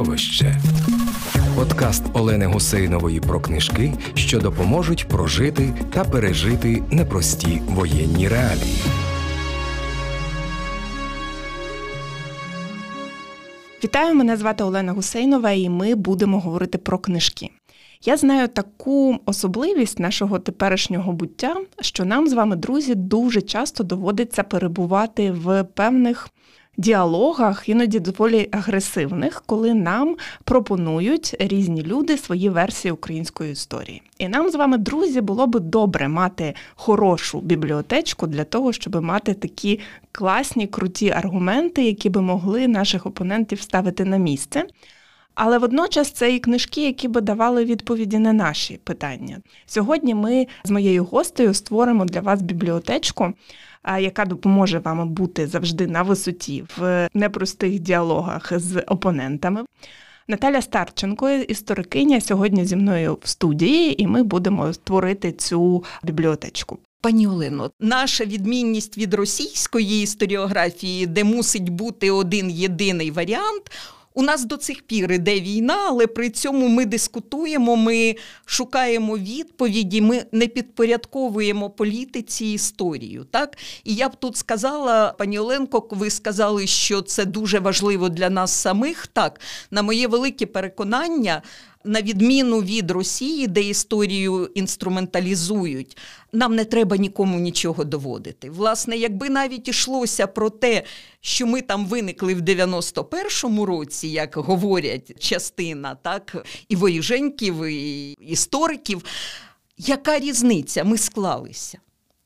Сховище. Подкаст Олени Гусейнової про книжки, що допоможуть прожити та пережити непрості воєнні реалії. Вітаю, мене звати Олена Гусейнова, і ми будемо говорити про книжки. Я знаю таку особливість нашого теперішнього буття, що нам з вами, друзі, дуже часто доводиться перебувати в певних діалогах, іноді доволі агресивних, коли нам пропонують різні люди свої версії української історії. І нам з вами, друзі, було би добре мати хорошу бібліотечку для того, щоб мати такі класні, круті аргументи, які би могли наших опонентів ставити на місце. Але водночас це і книжки, які би давали відповіді на наші питання. Сьогодні ми з моєю гостею створимо для вас бібліотечку, яка допоможе вам бути завжди на висоті в непростих діалогах з опонентами. Наталя Старченко, історикиня, сьогодні зі мною в студії, і ми будемо створити цю бібліотечку. Пані Олено, наша відмінність від російської історіографії, де мусить бути один єдиний варіант. У нас до цих пір іде війна, але при цьому ми дискутуємо, ми шукаємо відповіді, ми не підпорядковуємо політиці історію. Так і я б тут сказала, пані Оленко, ви сказали, що це дуже важливо для нас самих. Так, на моє велике переконання, на відміну від Росії, де історію інструменталізують, нам не треба нікому нічого доводити. Власне, якби навіть йшлося про те, що ми там виникли в 91-му році, як говорять частина, так і воїженьків, і істориків, яка різниця? Ми склалися.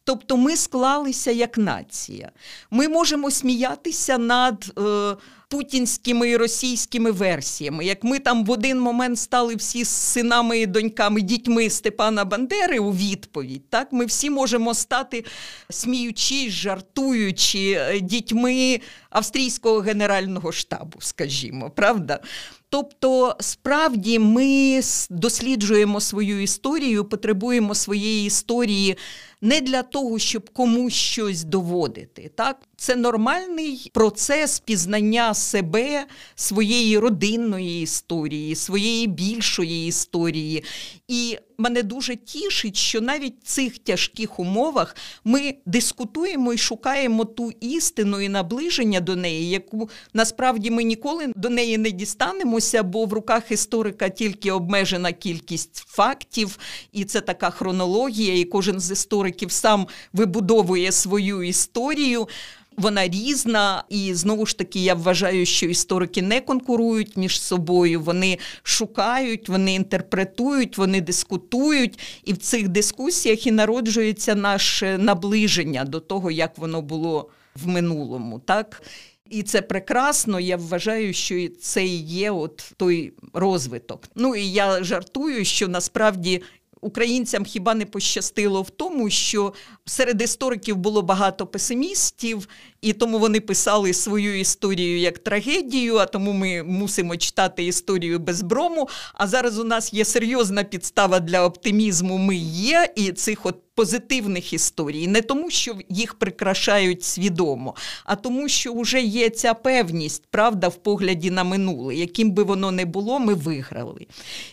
Тобто ми склалися як нація. Ми можемо сміятися над е, путінськими і російськими версіями. Як ми там в один момент стали всі синами і доньками, дітьми Степана Бандери у відповідь, так ми всі можемо стати сміючи, жартуючи е, дітьми австрійського генерального штабу, скажімо, правда? Тобто, справді ми досліджуємо свою історію, потребуємо своєї історії не для того, щоб комусь щось доводити. Так? Це нормальний процес пізнання себе, своєї родинної історії, своєї більшої історії. І мене дуже тішить, що навіть в цих тяжких умовах ми дискутуємо і шукаємо ту істину і наближення до неї, яку насправді ми ніколи до неї не дістанемося, бо в руках історика тільки обмежена кількість фактів, і це така хронологія, і кожен з істориків сам вибудовує свою історію. Вона різна, і знову ж таки, я вважаю, що історики не конкурують між собою. Вони шукають, вони інтерпретують, вони дискутують, і в цих дискусіях і народжується наше наближення до того, як воно було в минулому. так? І це прекрасно. Я вважаю, що це і є от той розвиток. Ну і я жартую, що насправді українцям хіба не пощастило в тому, що серед істориків було багато песимістів, і тому вони писали свою історію як трагедію. А тому ми мусимо читати історію без брому. А зараз у нас є серйозна підстава для оптимізму. Ми є, і цих от позитивних історій, не тому, що їх прикрашають свідомо, а тому, що вже є ця певність, правда, в погляді на минуле, яким би воно не було, ми виграли.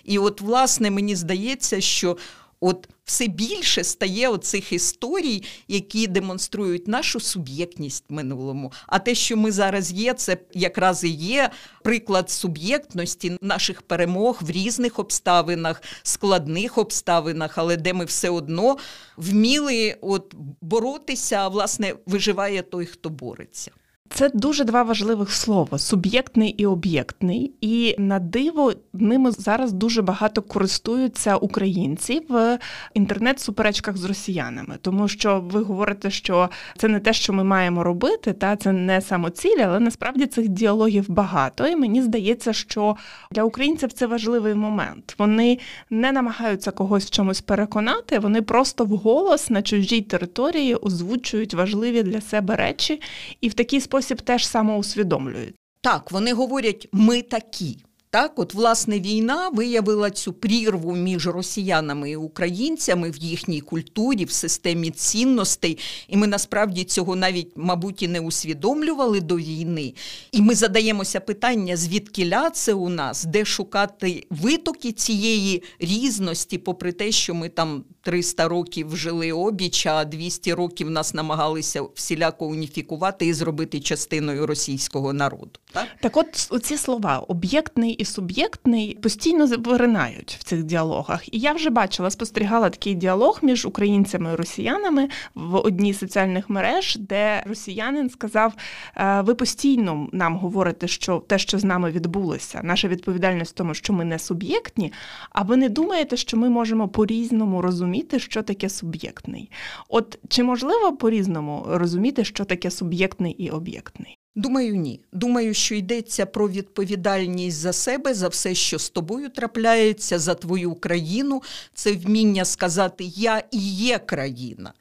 І от, власне, мені здається, що от все більше стає оцих історій, які демонструють нашу суб'єктність в минулому. А те, що ми зараз є, це якраз і є приклад суб'єктності наших перемог в різних обставинах, складних обставинах, але де ми все одно вміли от боротися, а власне виживає той, хто бореться. Це дуже два важливих слова: суб'єктний і об'єктний. І на диво ними зараз дуже багато користуються українці в інтернет-суперечках з росіянами, тому що ви говорите, що це не те, що ми маємо робити, та це не самоціль, але насправді цих діалогів багато. І мені здається, що для українців це важливий момент. Вони не намагаються когось в чомусь переконати, вони просто вголос на чужій території озвучують важливі для себе речі, і в такий спосіб теж самоусвідомлюють. Так, вони говорять, ми такі. Так, от власне війна виявила цю прірву між росіянами і українцями в їхній культурі, в системі цінностей, і ми насправді цього навіть, мабуть, і не усвідомлювали до війни. І ми задаємося питання, звідки це у нас, де шукати витоки цієї різності, попри те, що ми там 300 років жили обіч, а 200 років нас намагалися всіляко уніфікувати і зробити частиною російського народу. Так, так от оці слова об'єктний і суб'єктний постійно виринають в цих діалогах. І я вже бачила, спостерігала такий діалог між українцями і росіянами в одній з соціальних мереж, де росіянин сказав: «Е, ви постійно нам говорите, що те, що з нами відбулося, наша відповідальність в тому, що ми не суб'єктні. А ви не думаєте, що ми можемо по-різному розуміти, що таке суб'єктний? От чи можливо по-різному розуміти, що таке суб'єктний і об'єктний? Думаю, ні. Думаю, що йдеться про відповідальність за себе, за все, що з тобою трапляється, за твою країну. Це вміння сказати Я і є країна.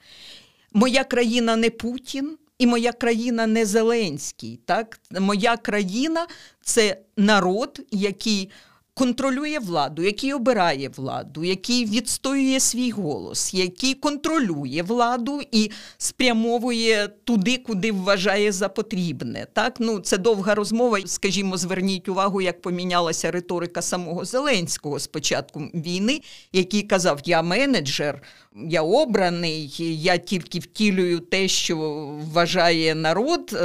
Моя країна не Путін, і моя країна не Зеленський. Так? Моя країна це народ, який контролює владу, який обирає владу, який відстоює свій голос, який контролює владу і спрямовує туди, куди вважає за потрібне. Так, ну це довга розмова. Скажімо, зверніть увагу, як помінялася риторика самого Зеленського з початку війни, який казав: Я менеджер, я обраний, я тільки втілюю те, що вважає народ.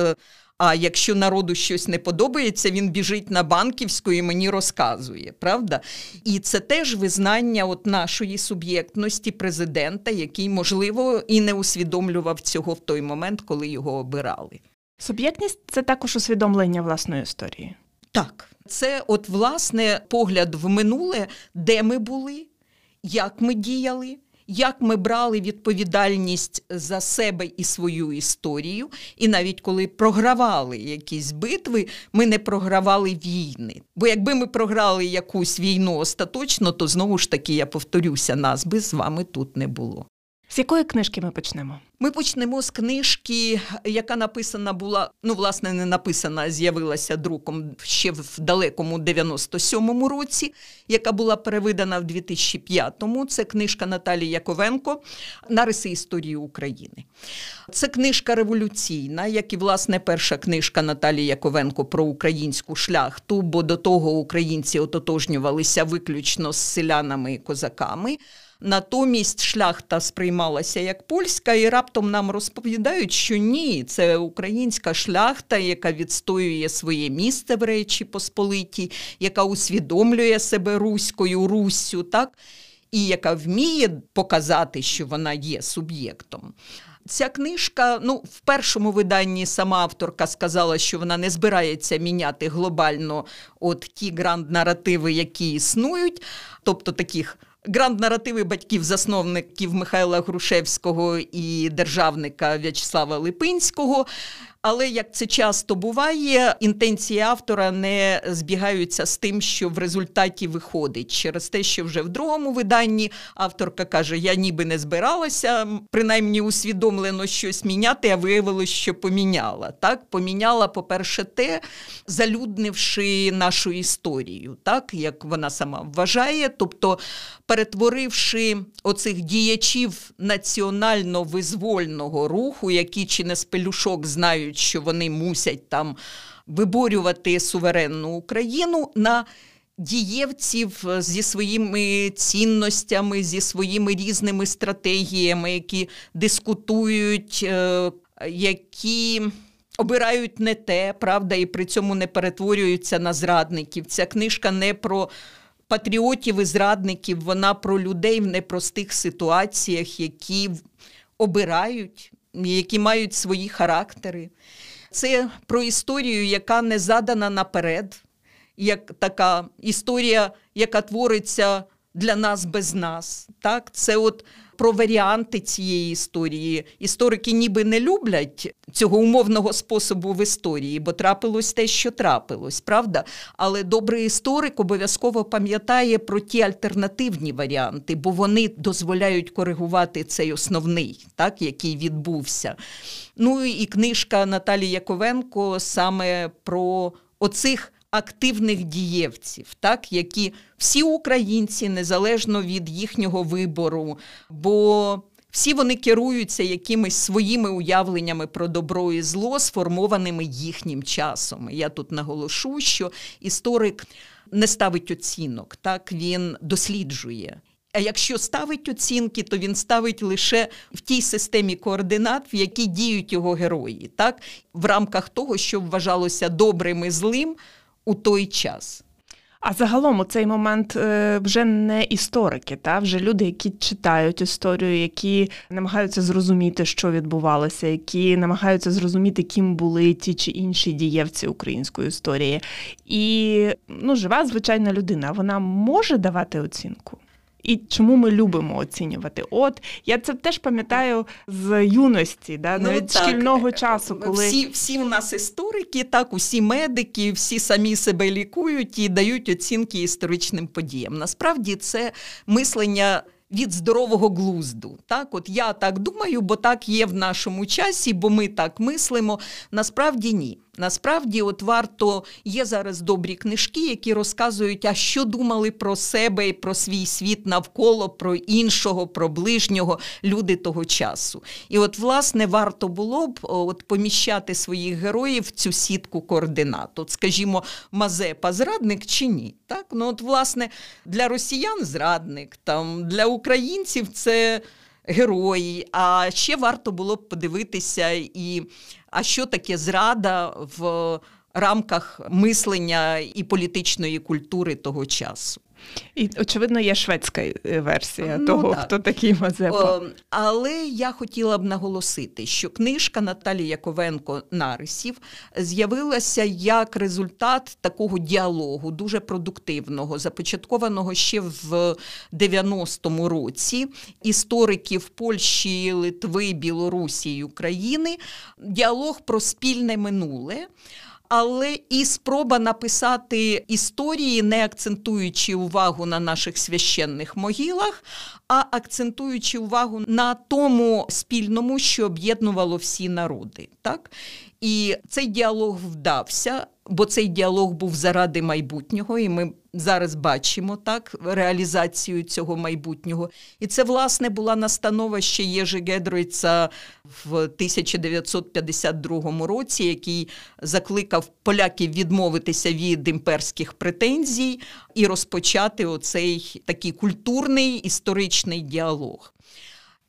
А якщо народу щось не подобається, він біжить на банківську і мені розказує, правда? І це теж визнання от нашої суб'єктності президента, який, можливо, і не усвідомлював цього в той момент, коли його обирали. Суб'єктність це також усвідомлення власної історії. Так, це от власне погляд в минуле, де ми були, як ми діяли як ми брали відповідальність за себе і свою історію, і навіть коли програвали якісь битви, ми не програвали війни. Бо якби ми програли якусь війну остаточно, то знову ж таки я повторюся, нас би з вами тут не було. З якої книжки ми почнемо? Ми почнемо з книжки, яка написана була, ну, власне, не написана, а з'явилася друком ще в далекому 97-му році, яка була перевидана в 2005-му. Це книжка Наталії Яковенко Нариси історії України. Це книжка революційна, як і власне перша книжка Наталії Яковенко про українську шляхту, бо до того українці ототожнювалися виключно з селянами і козаками. Натомість шляхта сприймалася як польська, і раптом нам розповідають, що ні, це українська шляхта, яка відстоює своє місце в Речі Посполитій, яка усвідомлює себе руською Руссю, так? і яка вміє показати, що вона є суб'єктом. Ця книжка, ну, в першому виданні сама авторка сказала, що вона не збирається міняти глобально от ті гранд-наративи, які існують, тобто таких гранд-наративи батьків-засновників Михайла Грушевського і державника В'ячеслава Липинського. Але як це часто буває, інтенції автора не збігаються з тим, що в результаті виходить через те, що вже в другому виданні авторка каже: Я ніби не збиралася, принаймні усвідомлено щось міняти, а виявилось, що поміняла. Так, поміняла, по-перше, те, залюднивши нашу історію, так як вона сама вважає, тобто перетворивши оцих діячів національно-визвольного руху, які чи не з пелюшок знають вважають, що вони мусять там виборювати суверенну Україну на дієвців зі своїми цінностями, зі своїми різними стратегіями, які дискутують, е, які обирають не те, правда, і при цьому не перетворюються на зрадників. Ця книжка не про. Патріотів і зрадників, вона про людей в непростих ситуаціях, які обирають які мають свої характери. Це про історію, яка не задана наперед, як така історія, яка твориться для нас без нас. Так? Це от про варіанти цієї історії. Історики ніби не люблять цього умовного способу в історії, бо трапилось те, що трапилось, правда? Але добрий історик обов'язково пам'ятає про ті альтернативні варіанти, бо вони дозволяють коригувати цей основний, так, який відбувся. Ну і книжка Наталії Яковенко саме про оцих активних дієвців, так, які всі українці незалежно від їхнього вибору. бо всі вони керуються якимись своїми уявленнями про добро і зло, сформованими їхнім часом. Я тут наголошу, що історик не ставить оцінок, так він досліджує. А якщо ставить оцінки, то він ставить лише в тій системі координат, в якій діють його герої, так в рамках того, що вважалося добрим і злим у той час. А загалом у цей момент е, вже не історики, та вже люди, які читають історію, які намагаються зрозуміти, що відбувалося, які намагаються зрозуміти, ким були ті чи інші дієвці української історії. І ну, жива звичайна людина, вона може давати оцінку і чому ми любимо оцінювати. От я це теж пам'ятаю з юності, да, ну, навіть так. шкільного часу, коли всі всі у нас історики, так усі медики, всі самі себе лікують і дають оцінки історичним подіям. Насправді це мислення від здорового глузду. Так, от я так думаю, бо так є в нашому часі, бо ми так мислимо. Насправді ні. Насправді, от варто є зараз добрі книжки, які розказують, а що думали про себе і про свій світ навколо, про іншого, про ближнього люди того часу. І от, власне, варто було б от поміщати своїх героїв в цю сітку координат. От, скажімо, Мазепа зрадник чи ні? Так, ну от, власне, для росіян зрадник, там для українців це герої. А ще варто було б подивитися, і а що таке зрада в рамках мислення і політичної культури того часу. І, очевидно, є шведська е, версія ну, того, так. хто такий Мазепа. Але я хотіла б наголосити, що книжка Наталії Яковенко Нарисів з'явилася як результат такого діалогу, дуже продуктивного, започаткованого ще в 90-му році істориків Польщі, Литви, Білорусі і України. Діалог про спільне минуле але і спроба написати історії, не акцентуючи увагу на наших священних могилах, а акцентуючи увагу на тому спільному, що об'єднувало всі народи. Так? І цей діалог вдався, бо цей діалог був заради майбутнього, і ми зараз бачимо так реалізацію цього майбутнього. І це, власне, була настанова ще Єжи Гедройца в 1952 році, який закликав поляків відмовитися від імперських претензій і розпочати оцей такий культурний історичний діалог.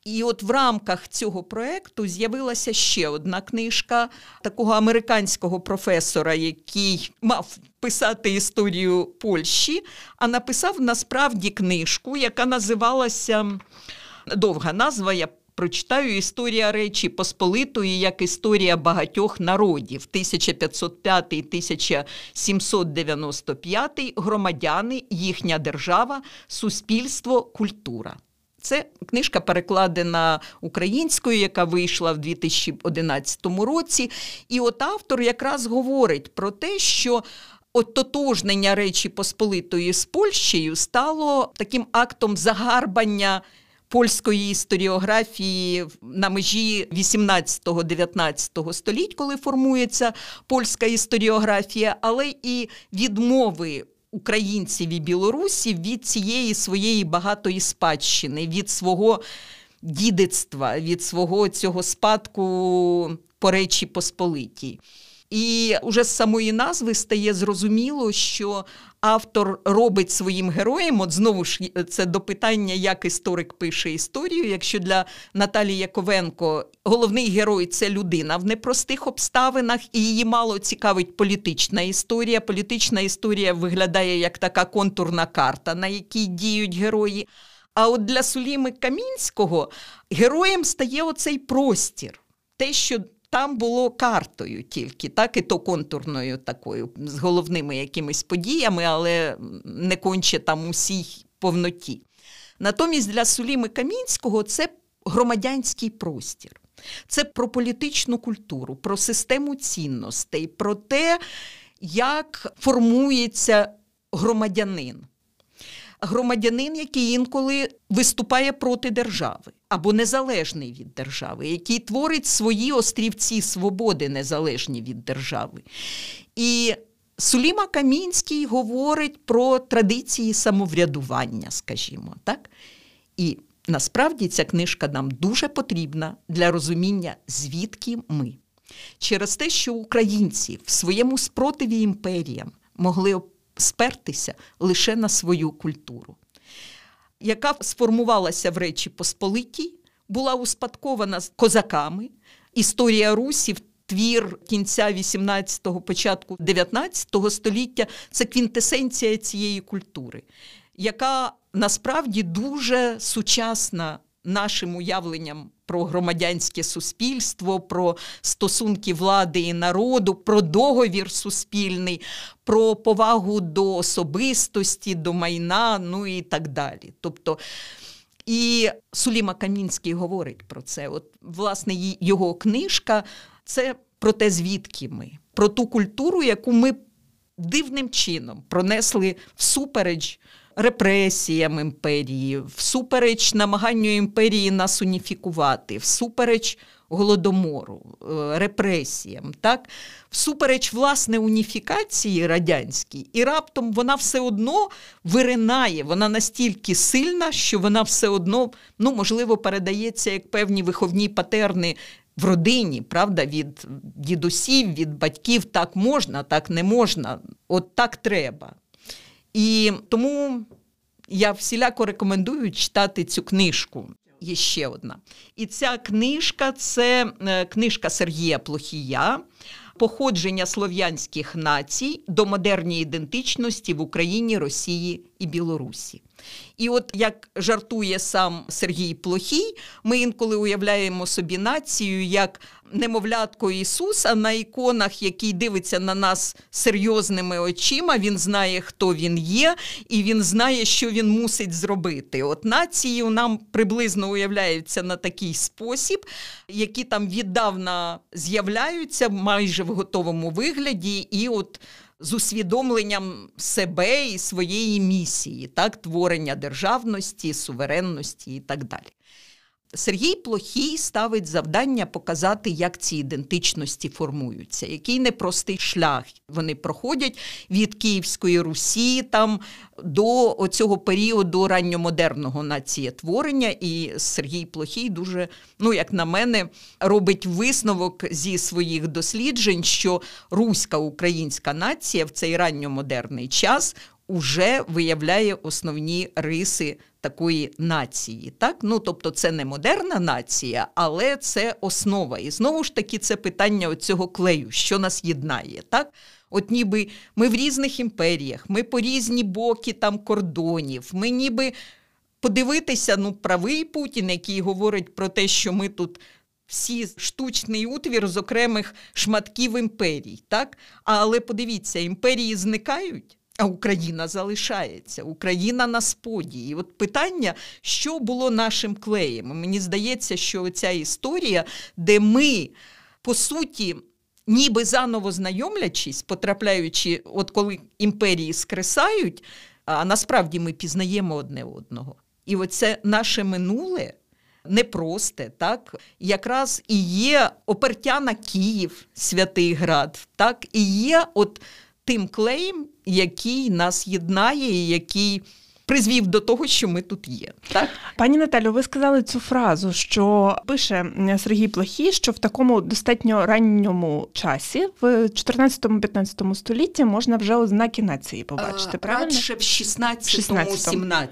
І от в рамках цього проєкту з'явилася ще одна книжка такого американського професора, який мав писати історію Польщі, а написав насправді книжку, яка називалася довга назва. я Прочитаю історія Речі Посполитої як історія багатьох народів 1505-1795 громадяни, їхня держава, суспільство, культура. Це книжка перекладена українською, яка вийшла в 2011 році. І от автор якраз говорить про те, що ототожнення Речі Посполитої з Польщею стало таким актом загарбання. Польської історіографії на межі 18-19 століть, коли формується польська історіографія, але і відмови українців і білорусів від цієї своєї багатої спадщини, від свого дідицтва, від свого цього спадку по Речі Посполитій. І уже з самої назви стає зрозуміло, що автор робить своїм героям, от знову ж це до питання, як історик пише історію. Якщо для Наталії Яковенко головний герой це людина в непростих обставинах, і її мало цікавить політична історія. Політична історія виглядає як така контурна карта, на якій діють герої. А от для Суліми Камінського героєм стає оцей простір. Те, що там було картою тільки, так і то контурною такою, з головними якимись подіями, але не конче там усій повноті. Натомість для Суліми Камінського це громадянський простір. Це про політичну культуру, про систему цінностей, про те, як формується громадянин громадянин, який інколи виступає проти держави або незалежний від держави, який творить свої острівці свободи, незалежні від держави. І Суліма Камінський говорить про традиції самоврядування, скажімо, так? І насправді ця книжка нам дуже потрібна для розуміння, звідки ми. Через те, що українці в своєму спротиві імперіям могли спертися лише на свою культуру, яка сформувалася в Речі Посполитій, була успадкована козаками. Історія русів. твір кінця 18-го, початку 19 століття це квінтесенція цієї культури, яка насправді дуже сучасна нашим уявленням про громадянське суспільство, про стосунки влади і народу, про договір суспільний, про повагу до особистості, до майна, ну і так далі. Тобто і Суліма Камінський говорить про це. От, власне, його книжка це про те, звідки ми, про ту культуру, яку ми дивним чином пронесли всупереч репресіям імперії, всупереч намаганню імперії нас уніфікувати, всупереч голодомору, е, репресіям, так? всупереч власне уніфікації радянській, і раптом вона все одно виринає, вона настільки сильна, що вона все одно, ну, можливо, передається як певні виховні патерни. В родині, правда, від дідусів, від батьків так можна, так не можна, от так треба. І тому я всіляко рекомендую читати цю книжку. Є ще одна. І ця книжка це е, книжка Сергія Плохія. Походження слов'янських націй до модерній ідентичності в Україні, Росії і Білорусі. І от як жартує сам Сергій Плохій, ми інколи уявляємо собі націю як немовлятко Ісуса на іконах, який дивиться на нас серйозними очима. Він знає, хто він є, і він знає, що він мусить зробити. От нації нам приблизно уявляються на такий спосіб, які там віддавна з'являються майже в готовому вигляді. і от з усвідомленням себе і своєї місії, так, творення державності, суверенності і так далі. Сергій Плохій ставить завдання показати, як ці ідентичності формуються, який непростий шлях вони проходять від Київської Русі там до цього періоду ранньомодерного націєтворення. І Сергій Плохій дуже, ну як на мене, робить висновок зі своїх досліджень, що руська українська нація в цей ранньомодерний час уже виявляє основні риси такої нації. Так? Ну, Тобто це не модерна нація, але це основа. І знову ж таки, це питання цього клею, що нас єднає. Так? От ніби ми в різних імперіях, ми по різні боки там кордонів, ми ніби подивитися, ну, правий Путін, який говорить про те, що ми тут. Всі штучний утвір з окремих шматків імперій, так? Але подивіться, імперії зникають, а Україна залишається, Україна на споді. І от питання, що було нашим клеєм. Мені здається, що ця історія, де ми, по суті, ніби заново знайомлячись, потрапляючи, от коли імперії скресають, а насправді ми пізнаємо одне одного. І оце наше минуле. Непросте, так якраз і є опертя на Київ, Святий Град, так і є от тим клеєм, який нас єднає, і який призвів до того, що ми тут є. Так? Пані Наталю, ви сказали цю фразу, що пише Сергій Плохій, що в такому достатньо ранньому часі, в 14-15 столітті, можна вже ознаки нації побачити. А, правильно? Радше в 16-17. 17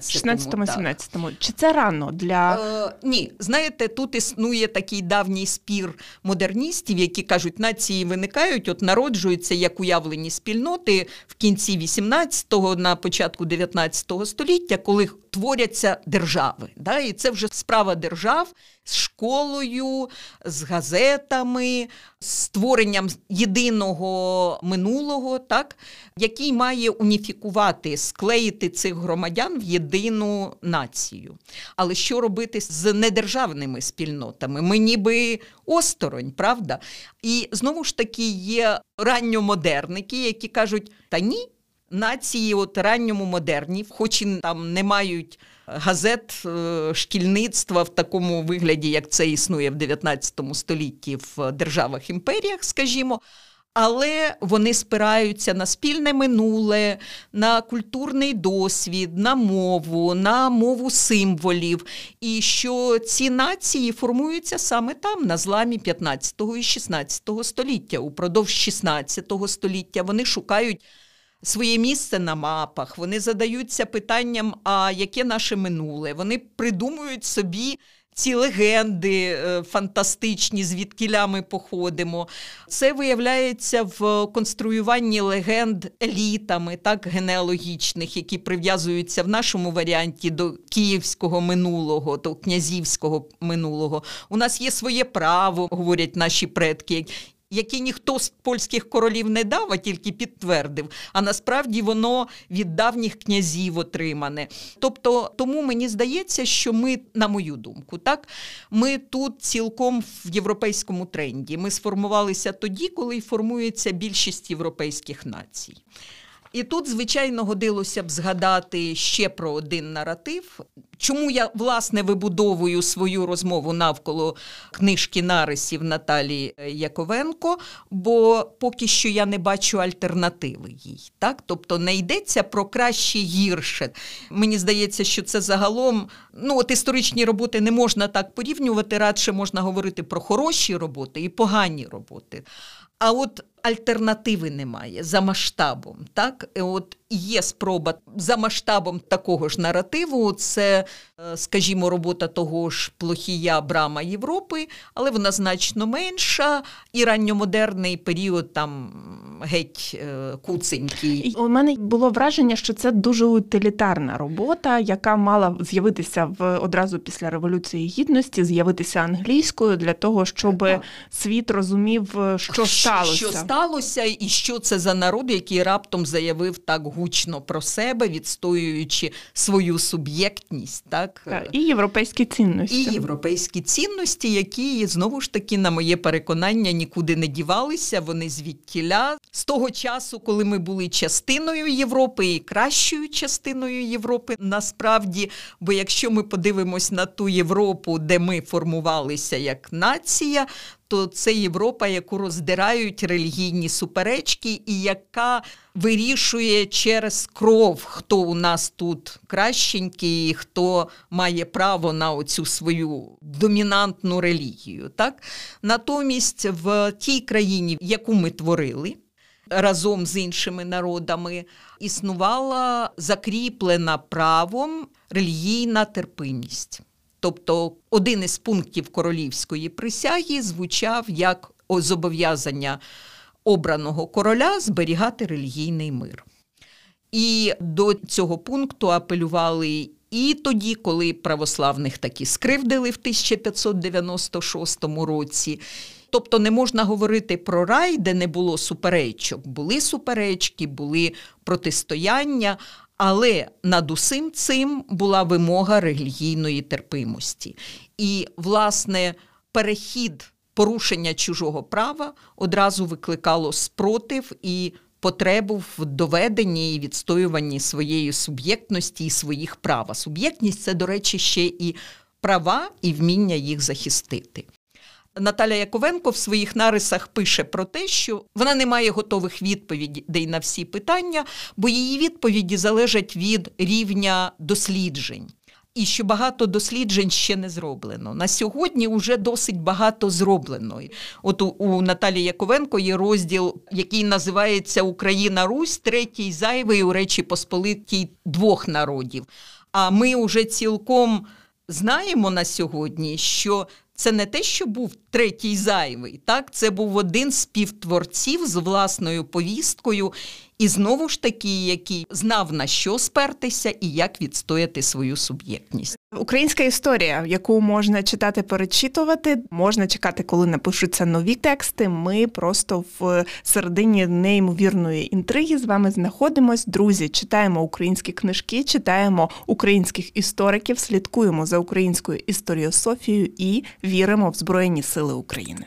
Чи це рано для е, ні? Знаєте, тут існує такий давній спір модерністів, які кажуть, нації виникають, от народжуються як уявлені спільноти в кінці 18-го, на початку 19-го століття століття, коли творяться держави. Да? І це вже справа держав з школою, з газетами, з створенням єдиного минулого, так? який має уніфікувати, склеїти цих громадян в єдину націю. Але що робити з недержавними спільнотами? Ми ніби осторонь, правда? І знову ж таки є ранньомодерники, які кажуть, та ні нації от ранньому модерні, хоч і там не мають газет е, шкільництва в такому вигляді, як це існує в 19 столітті в державах імперіях, скажімо. але вони спираються на спільне минуле, на культурний досвід, на мову, на мову символів. І що ці нації формуються саме там, на зламі 15 і 16 століття. Упродовж 16 століття вони шукають. Своє місце на мапах, вони задаються питанням, а яке наше минуле? Вони придумують собі ці легенди е, фантастичні, звідкіля ми походимо. Це виявляється в конструюванні легенд елітами, так, генеалогічних, які прив'язуються в нашому варіанті до київського минулого, до князівського минулого. У нас є своє право, говорять наші предки які ніхто з польських королів не дав, а тільки підтвердив. А насправді воно від давніх князів отримане. Тобто, тому мені здається, що ми, на мою думку, так ми тут цілком в європейському тренді. Ми сформувалися тоді, коли формується більшість європейських націй. І тут, звичайно, годилося б згадати ще про один наратив. Чому я власне вибудовую свою розмову навколо книжки нарисів Наталії Яковенко? Бо поки що я не бачу альтернативи їй. Так? Тобто не йдеться про краще гірше. Мені здається, що це загалом ну от історичні роботи не можна так порівнювати, радше можна говорити про хороші роботи і погані роботи. А от альтернативи немає за масштабом. Так, от є спроба за масштабом такого ж наративу. Це, е, скажімо, робота того ж плохія Брама Європи, але вона значно менша, і ранньомодерний період там геть е, куценький. У мене було враження, що це дуже утилітарна робота, яка мала з'явитися в одразу після революції гідності, з'явитися англійською для того, щоб так. світ розумів, що сталося. Що сталося, і що це за народ, який раптом заявив так гучно про себе, відстоюючи свою суб'єктність, так? так і європейські цінності, і європейські цінності, які знову ж таки, на моє переконання, нікуди не дівалися. Вони звідтіля з того часу, коли ми були частиною Європи і кращою частиною Європи, насправді, бо якщо ми подивимось на ту Європу, де ми формувалися як нація, то це Європа, яку роздирають релігійні суперечки, і яка вирішує через кров, хто у нас тут кращенький, хто має право на оцю свою домінантну релігію. Так? Натомість в тій країні, яку ми творили. Разом з іншими народами існувала закріплена правом релігійна терпимість. Тобто один із пунктів королівської присяги звучав як зобов'язання обраного короля зберігати релігійний мир. І до цього пункту апелювали і тоді, коли православних таки скривдили в 1596 році. Тобто не можна говорити про рай, де не було суперечок. Були суперечки, були протистояння, але над усім цим була вимога релігійної терпимості. І, власне, перехід порушення чужого права одразу викликало спротив і потребу в доведенні і відстоюванні своєї суб'єктності і своїх прав. Суб'єктність це, до речі, ще і права і вміння їх захистити. Наталя Яковенко в своїх нарисах пише про те, що вона не має готових відповідей на всі питання, бо її відповіді залежать від рівня досліджень. І що багато досліджень ще не зроблено. На сьогодні вже досить багато зроблено. От у, у Наталі Яковенко є розділ, який називається Україна Русь, третій зайвий у Речі Посполитій двох народів. А ми вже цілком знаємо на сьогодні, що це не те, що був третій зайвий, так? Це був один з співтворців з власною повісткою, і знову ж таки, який знав на що спертися і як відстояти свою суб'єктність. Українська історія, яку можна читати, перечитувати, можна чекати, коли напишуться нові тексти. Ми просто в середині неймовірної інтриги з вами знаходимось. Друзі, читаємо українські книжки, читаємо українських істориків, слідкуємо за українською історіософією і віримо в Збройні Сили України.